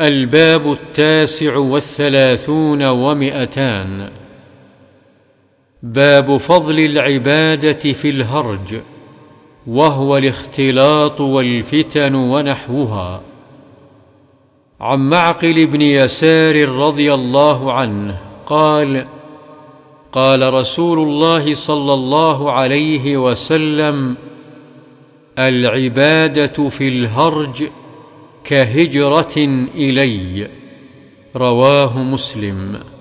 الباب التاسع والثلاثون ومئتان. باب فضل العبادة في الهرج وهو الاختلاط والفتن ونحوها. عن معقل بن يسار رضي الله عنه قال قال رسول الله صلى الله عليه وسلم العبادة في الهرج كهجرة إلي رواه مسلم.